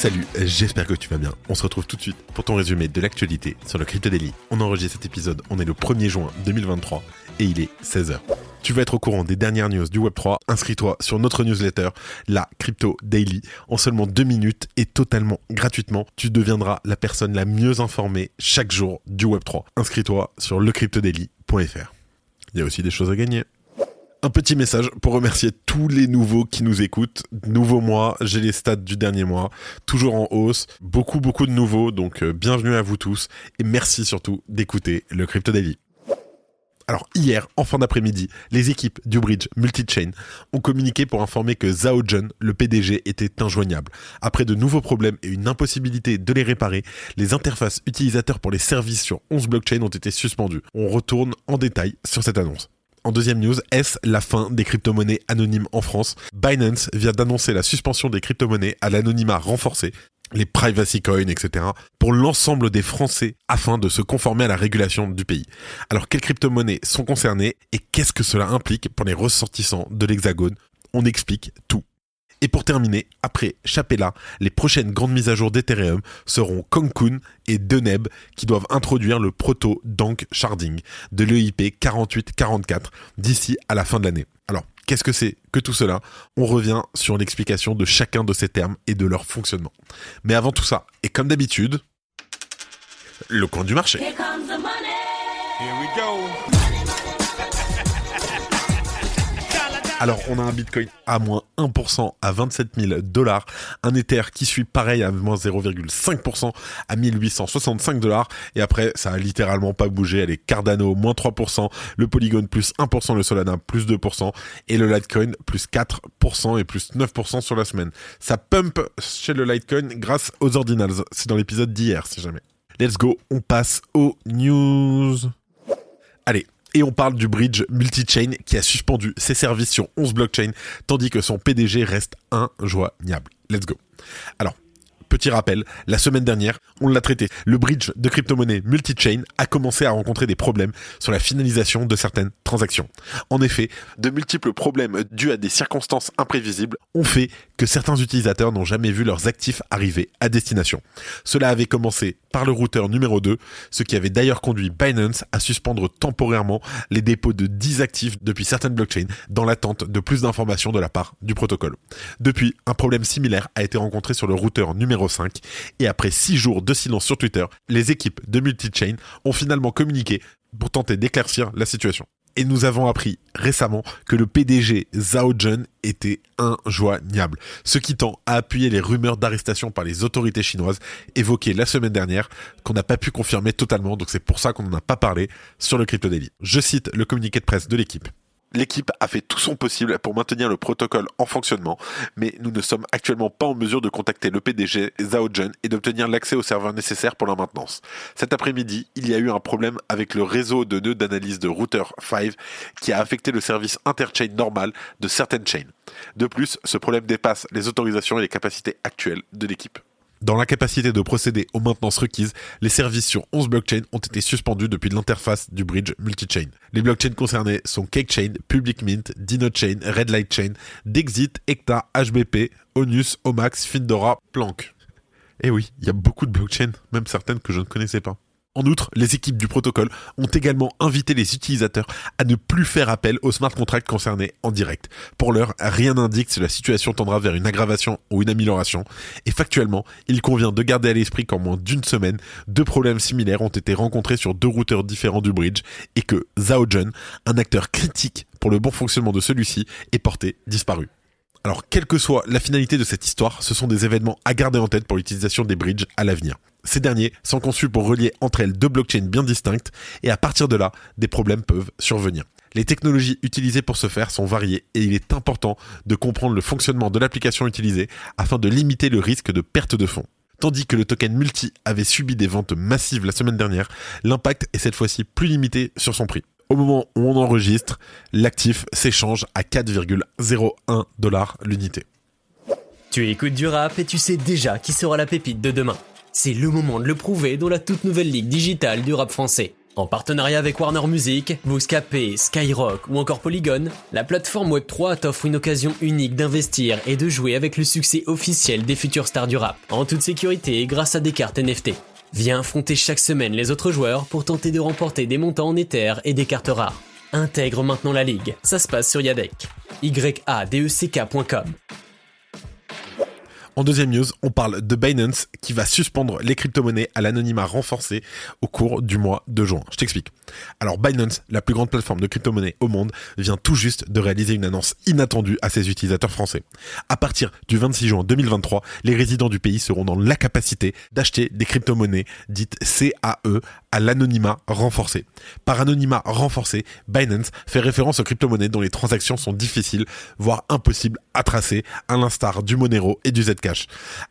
Salut, j'espère que tu vas bien. On se retrouve tout de suite pour ton résumé de l'actualité sur le Crypto Daily. On enregistre cet épisode, on est le 1er juin 2023 et il est 16h. Tu vas être au courant des dernières news du Web3. Inscris-toi sur notre newsletter, la Crypto Daily. En seulement deux minutes et totalement gratuitement, tu deviendras la personne la mieux informée chaque jour du Web3. Inscris-toi sur lecryptodaily.fr. Il y a aussi des choses à gagner. Un petit message pour remercier tous les nouveaux qui nous écoutent. Nouveau mois, j'ai les stats du dernier mois, toujours en hausse, beaucoup beaucoup de nouveaux, donc euh, bienvenue à vous tous et merci surtout d'écouter le Crypto Daily. Alors hier, en fin d'après-midi, les équipes du bridge Multichain ont communiqué pour informer que Zhao Jun, le PDG, était injoignable. Après de nouveaux problèmes et une impossibilité de les réparer, les interfaces utilisateurs pour les services sur 11 blockchains ont été suspendues. On retourne en détail sur cette annonce. En deuxième news, est-ce la fin des crypto-monnaies anonymes en France? Binance vient d'annoncer la suspension des crypto-monnaies à l'anonymat renforcé, les privacy coins, etc., pour l'ensemble des Français afin de se conformer à la régulation du pays. Alors, quelles crypto-monnaies sont concernées et qu'est-ce que cela implique pour les ressortissants de l'Hexagone? On explique tout. Et pour terminer, après Chapella, les prochaines grandes mises à jour d'Ethereum seront Konkun et Deneb qui doivent introduire le proto Dank Sharding de l'EIP 4844 d'ici à la fin de l'année. Alors, qu'est-ce que c'est que tout cela? On revient sur l'explication de chacun de ces termes et de leur fonctionnement. Mais avant tout ça, et comme d'habitude, le coin du marché. Here comes the money. Here we go. Alors, on a un Bitcoin à moins 1% à 27 000 dollars, un Ether qui suit pareil à moins 0,5% à 1865 dollars, et après, ça a littéralement pas bougé, les Cardano moins 3%, le Polygon plus 1%, le Solana plus 2%, et le Litecoin plus 4% et plus 9% sur la semaine. Ça pump chez le Litecoin grâce aux ordinals. C'est dans l'épisode d'hier, si jamais. Let's go, on passe aux news. Allez, et on parle du bridge multi-chain qui a suspendu ses services sur 11 blockchains, tandis que son PDG reste injoignable. Let's go. Alors, petit rappel, la semaine dernière, on l'a traité. Le bridge de crypto-monnaie multi-chain a commencé à rencontrer des problèmes sur la finalisation de certaines transactions. En effet, de multiples problèmes dus à des circonstances imprévisibles ont fait que certains utilisateurs n'ont jamais vu leurs actifs arriver à destination. Cela avait commencé par le routeur numéro 2, ce qui avait d'ailleurs conduit Binance à suspendre temporairement les dépôts de 10 actifs depuis certaines blockchains dans l'attente de plus d'informations de la part du protocole. Depuis, un problème similaire a été rencontré sur le routeur numéro 5 et après 6 jours de silence sur Twitter, les équipes de Multichain ont finalement communiqué pour tenter d'éclaircir la situation. Et nous avons appris récemment que le PDG Zhao Jun était injoignable, ce qui tend à appuyer les rumeurs d'arrestation par les autorités chinoises évoquées la semaine dernière, qu'on n'a pas pu confirmer totalement, donc c'est pour ça qu'on n'en a pas parlé sur le Crypto Daily. Je cite le communiqué de presse de l'équipe. L'équipe a fait tout son possible pour maintenir le protocole en fonctionnement, mais nous ne sommes actuellement pas en mesure de contacter le PDG Zhao Jun et d'obtenir l'accès aux serveurs nécessaires pour leur maintenance. Cet après-midi, il y a eu un problème avec le réseau de nœuds d'analyse de router 5 qui a affecté le service interchain normal de certaines chains. De plus, ce problème dépasse les autorisations et les capacités actuelles de l'équipe. Dans l'incapacité de procéder aux maintenances requises, les services sur 11 blockchains ont été suspendus depuis l'interface du bridge multi-chain. Les blockchains concernés sont CakeChain, Public Mint, DinoChain, Redlight Chain, Dexit, Ecta, HBP, Onus, Omax, Findora, Planck. Eh oui, il y a beaucoup de blockchains, même certaines que je ne connaissais pas. En outre, les équipes du protocole ont également invité les utilisateurs à ne plus faire appel aux smart contracts concernés en direct. Pour l'heure, rien n'indique si la situation tendra vers une aggravation ou une amélioration, et factuellement, il convient de garder à l'esprit qu'en moins d'une semaine, deux problèmes similaires ont été rencontrés sur deux routeurs différents du bridge, et que Zhao Jun, un acteur critique pour le bon fonctionnement de celui-ci, est porté disparu. Alors, quelle que soit la finalité de cette histoire, ce sont des événements à garder en tête pour l'utilisation des bridges à l'avenir. Ces derniers sont conçus pour relier entre elles deux blockchains bien distinctes et à partir de là, des problèmes peuvent survenir. Les technologies utilisées pour ce faire sont variées et il est important de comprendre le fonctionnement de l'application utilisée afin de limiter le risque de perte de fonds. Tandis que le token multi avait subi des ventes massives la semaine dernière, l'impact est cette fois-ci plus limité sur son prix. Au moment où on enregistre, l'actif s'échange à 4,01 dollars l'unité. Tu écoutes du rap et tu sais déjà qui sera la pépite de demain. C'est le moment de le prouver dans la toute nouvelle ligue digitale du rap français. En partenariat avec Warner Music, Bouscapé, Skyrock ou encore Polygon, la plateforme Web3 t'offre une occasion unique d'investir et de jouer avec le succès officiel des futures stars du rap, en toute sécurité grâce à des cartes NFT. Viens affronter chaque semaine les autres joueurs pour tenter de remporter des montants en Ether et des cartes rares. Intègre maintenant la ligue, ça se passe sur Yadec. YADECK.com en deuxième news, on parle de Binance qui va suspendre les crypto-monnaies à l'anonymat renforcé au cours du mois de juin. Je t'explique. Alors Binance, la plus grande plateforme de crypto-monnaies au monde, vient tout juste de réaliser une annonce inattendue à ses utilisateurs français. À partir du 26 juin 2023, les résidents du pays seront dans la capacité d'acheter des crypto-monnaies dites CAE à l'anonymat renforcé. Par anonymat renforcé, Binance fait référence aux crypto-monnaies dont les transactions sont difficiles, voire impossibles à tracer, à l'instar du Monero et du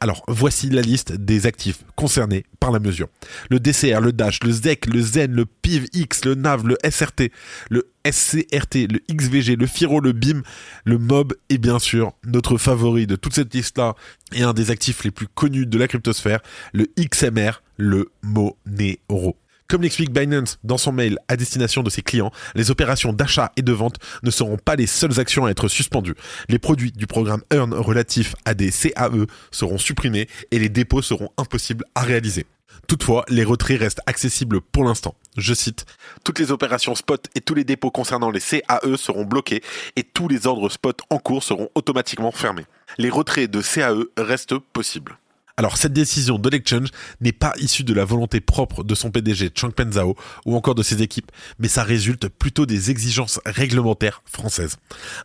Alors, voici la liste des actifs concernés par la mesure. Le DCR, le Dash, le ZEC, le Zen, le PIVX, le NAV, le SRT, le SCRT, le XVG, le FIRO, le BIM, le MOB et bien sûr notre favori de toute cette liste-là et un des actifs les plus connus de la cryptosphère, le XMR, le Monero. Comme l'explique Binance dans son mail à destination de ses clients, les opérations d'achat et de vente ne seront pas les seules actions à être suspendues. Les produits du programme Earn relatifs à des CAE seront supprimés et les dépôts seront impossibles à réaliser. Toutefois, les retraits restent accessibles pour l'instant. Je cite, Toutes les opérations spot et tous les dépôts concernant les CAE seront bloqués et tous les ordres spot en cours seront automatiquement fermés. Les retraits de CAE restent possibles. Alors cette décision de l'exchange n'est pas issue de la volonté propre de son PDG Changpeng Zhao ou encore de ses équipes, mais ça résulte plutôt des exigences réglementaires françaises.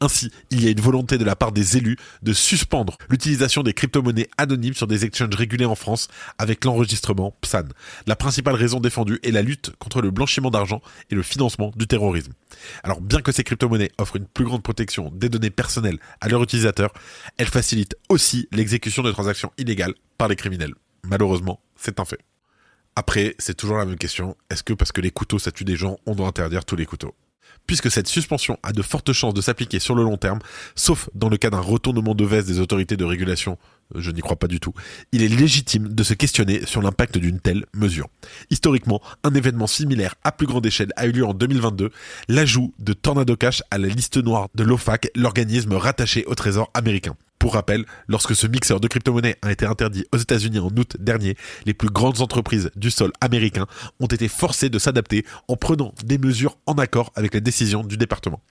Ainsi, il y a une volonté de la part des élus de suspendre l'utilisation des crypto-monnaies anonymes sur des exchanges régulés en France avec l'enregistrement PSAN. La principale raison défendue est la lutte contre le blanchiment d'argent et le financement du terrorisme. Alors bien que ces crypto-monnaies offrent une plus grande protection des données personnelles à leurs utilisateurs, elles facilitent aussi l'exécution de transactions illégales par les criminels. Malheureusement, c'est un fait. Après, c'est toujours la même question. Est-ce que parce que les couteaux ça tue des gens, on doit interdire tous les couteaux? Puisque cette suspension a de fortes chances de s'appliquer sur le long terme, sauf dans le cas d'un retournement de veste des autorités de régulation, euh, je n'y crois pas du tout, il est légitime de se questionner sur l'impact d'une telle mesure. Historiquement, un événement similaire à plus grande échelle a eu lieu en 2022, l'ajout de Tornado Cash à la liste noire de l'OFAC, l'organisme rattaché au Trésor américain. Pour rappel, lorsque ce mixeur de crypto-monnaies a été interdit aux États-Unis en août dernier, les plus grandes entreprises du sol américain ont été forcées de s'adapter en prenant des mesures en accord avec les décisions du département.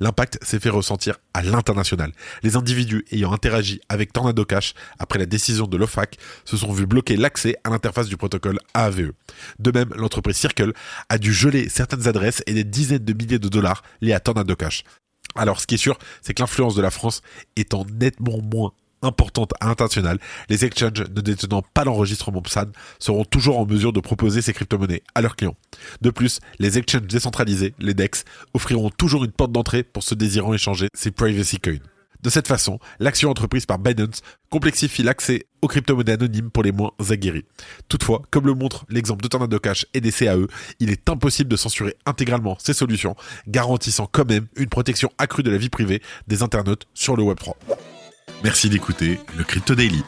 L'impact s'est fait ressentir à l'international. Les individus ayant interagi avec Tornado Cash après la décision de l'OFAC se sont vus bloquer l'accès à l'interface du protocole AAVE. De même, l'entreprise Circle a dû geler certaines adresses et des dizaines de milliers de dollars liés à Tornado Cash. Alors, ce qui est sûr, c'est que l'influence de la France étant nettement moins importante à l'international, les exchanges ne détenant pas l'enregistrement PSAN seront toujours en mesure de proposer ces crypto-monnaies à leurs clients. De plus, les exchanges décentralisés, les DEX, offriront toujours une porte d'entrée pour ceux désirant échanger ces privacy coins. De cette façon, l'action entreprise par Binance complexifie l'accès aux crypto-monnaies anonymes pour les moins aguerris. Toutefois, comme le montre l'exemple de Tornado Cash et des CAE, il est impossible de censurer intégralement ces solutions, garantissant quand même une protection accrue de la vie privée des internautes sur le Web3. Merci d'écouter le Crypto Daily.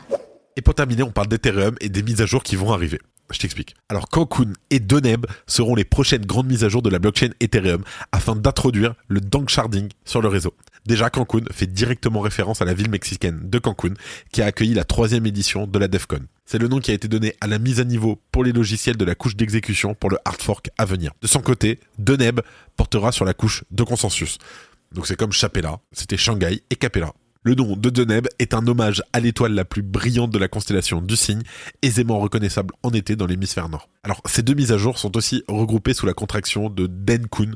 Et pour terminer, on parle d'Ethereum et des mises à jour qui vont arriver. Je t'explique. Alors Cancun et Deneb seront les prochaines grandes mises à jour de la blockchain Ethereum afin d'introduire le dank sharding sur le réseau. Déjà, Cancun fait directement référence à la ville mexicaine de Cancun qui a accueilli la troisième édition de la DEFCON. C'est le nom qui a été donné à la mise à niveau pour les logiciels de la couche d'exécution pour le hard fork à venir. De son côté, Deneb portera sur la couche de consensus. Donc c'est comme Chapella, c'était Shanghai et Capella. Le nom de Deneb est un hommage à l'étoile la plus brillante de la constellation du cygne, aisément reconnaissable en été dans l'hémisphère nord. Alors, ces deux mises à jour sont aussi regroupées sous la contraction de Denkun,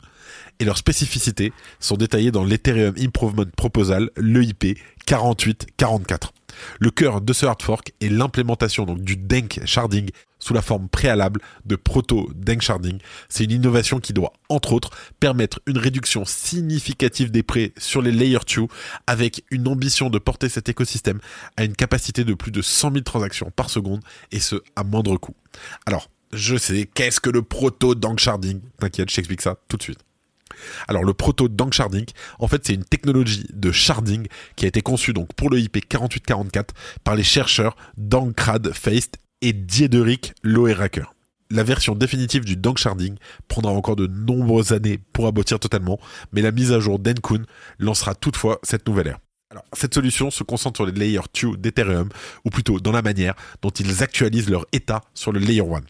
et leurs spécificités sont détaillées dans l'Ethereum Improvement Proposal, l'EIP 4844. Le cœur de ce hard fork est l'implémentation du Denk sharding sous la forme préalable de proto Danksharding. C'est une innovation qui doit, entre autres, permettre une réduction significative des prêts sur les Layer 2 avec une ambition de porter cet écosystème à une capacité de plus de 100 000 transactions par seconde et ce à moindre coût. Alors, je sais, qu'est-ce que le proto Danksharding T'inquiète, je ça tout de suite. Alors le proto Danksharding, en fait c'est une technologie de sharding qui a été conçue donc pour le IP 4844 par les chercheurs Dankrad Feist et Diederik Loeracker. La version définitive du Danksharding prendra encore de nombreuses années pour aboutir totalement, mais la mise à jour d'Enkun lancera toutefois cette nouvelle ère. Cette solution se concentre sur les layers 2 d'Ethereum, ou plutôt dans la manière dont ils actualisent leur état sur le layer 1.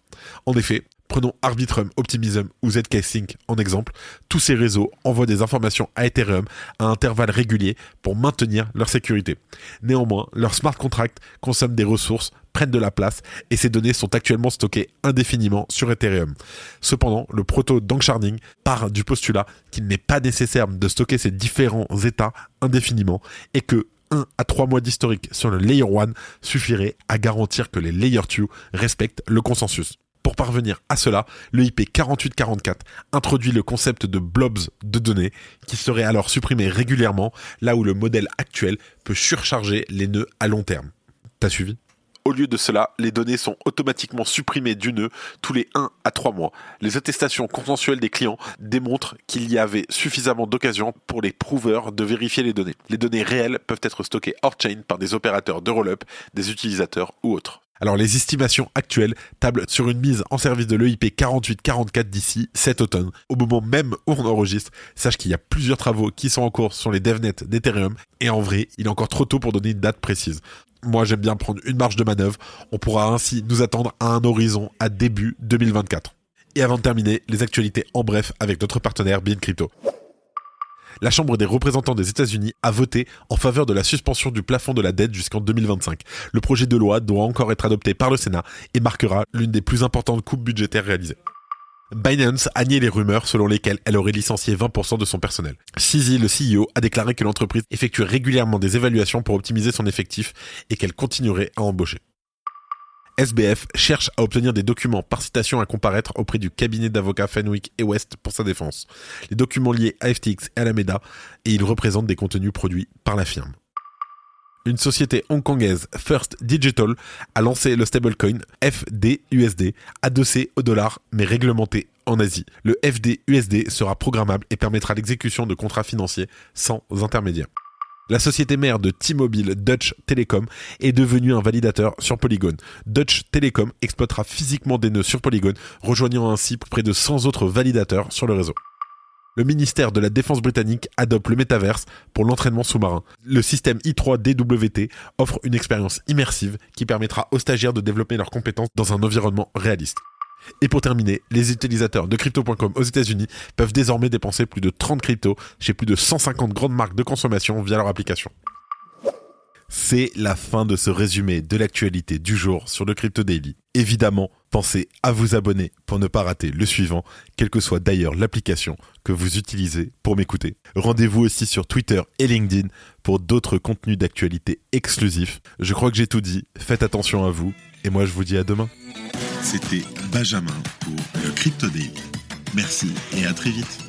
En effet, Prenons Arbitrum, Optimism ou ZK-Sync en exemple. Tous ces réseaux envoient des informations à Ethereum à intervalles réguliers pour maintenir leur sécurité. Néanmoins, leurs smart contracts consomment des ressources, prennent de la place et ces données sont actuellement stockées indéfiniment sur Ethereum. Cependant, le proto Danksharding part du postulat qu'il n'est pas nécessaire de stocker ces différents états indéfiniment et que 1 à 3 mois d'historique sur le Layer 1 suffirait à garantir que les Layer 2 respectent le consensus. Pour parvenir à cela, le IP 4844 introduit le concept de blobs de données qui seraient alors supprimés régulièrement là où le modèle actuel peut surcharger les nœuds à long terme. T'as suivi? Au lieu de cela, les données sont automatiquement supprimées du nœud tous les 1 à 3 mois. Les attestations consensuelles des clients démontrent qu'il y avait suffisamment d'occasions pour les prouveurs de vérifier les données. Les données réelles peuvent être stockées hors-chain par des opérateurs de roll-up, des utilisateurs ou autres. Alors les estimations actuelles tablent sur une mise en service de l'EIP 4844 d'ici cet automne. Au moment même où on enregistre, sache qu'il y a plusieurs travaux qui sont en cours sur les devnets d'Ethereum et en vrai, il est encore trop tôt pour donner une date précise. Moi, j'aime bien prendre une marge de manœuvre. On pourra ainsi nous attendre à un horizon à début 2024. Et avant de terminer, les actualités en bref avec notre partenaire Bien Crypto la Chambre des représentants des États-Unis a voté en faveur de la suspension du plafond de la dette jusqu'en 2025. Le projet de loi doit encore être adopté par le Sénat et marquera l'une des plus importantes coupes budgétaires réalisées. Binance a nié les rumeurs selon lesquelles elle aurait licencié 20% de son personnel. CZ, le CEO, a déclaré que l'entreprise effectue régulièrement des évaluations pour optimiser son effectif et qu'elle continuerait à embaucher. SBF cherche à obtenir des documents par citation à comparaître auprès du cabinet d'avocats Fenwick et West pour sa défense. Les documents liés à FTX et à Alameda et ils représentent des contenus produits par la firme. Une société hongkongaise, First Digital, a lancé le stablecoin FDUSD, adossé au dollar mais réglementé en Asie. Le FDUSD sera programmable et permettra l'exécution de contrats financiers sans intermédiaire. La société mère de T-Mobile, Dutch Telecom, est devenue un validateur sur Polygon. Dutch Telecom exploitera physiquement des nœuds sur Polygon, rejoignant ainsi près de 100 autres validateurs sur le réseau. Le ministère de la Défense britannique adopte le métaverse pour l'entraînement sous-marin. Le système i3DWT offre une expérience immersive qui permettra aux stagiaires de développer leurs compétences dans un environnement réaliste. Et pour terminer, les utilisateurs de crypto.com aux États-Unis peuvent désormais dépenser plus de 30 cryptos chez plus de 150 grandes marques de consommation via leur application. C'est la fin de ce résumé de l'actualité du jour sur le Crypto Daily. Évidemment, pensez à vous abonner pour ne pas rater le suivant, quelle que soit d'ailleurs l'application que vous utilisez pour m'écouter. Rendez-vous aussi sur Twitter et LinkedIn pour d'autres contenus d'actualité exclusifs. Je crois que j'ai tout dit, faites attention à vous, et moi je vous dis à demain. C'était Benjamin pour le Crypto Daily. Merci et à très vite.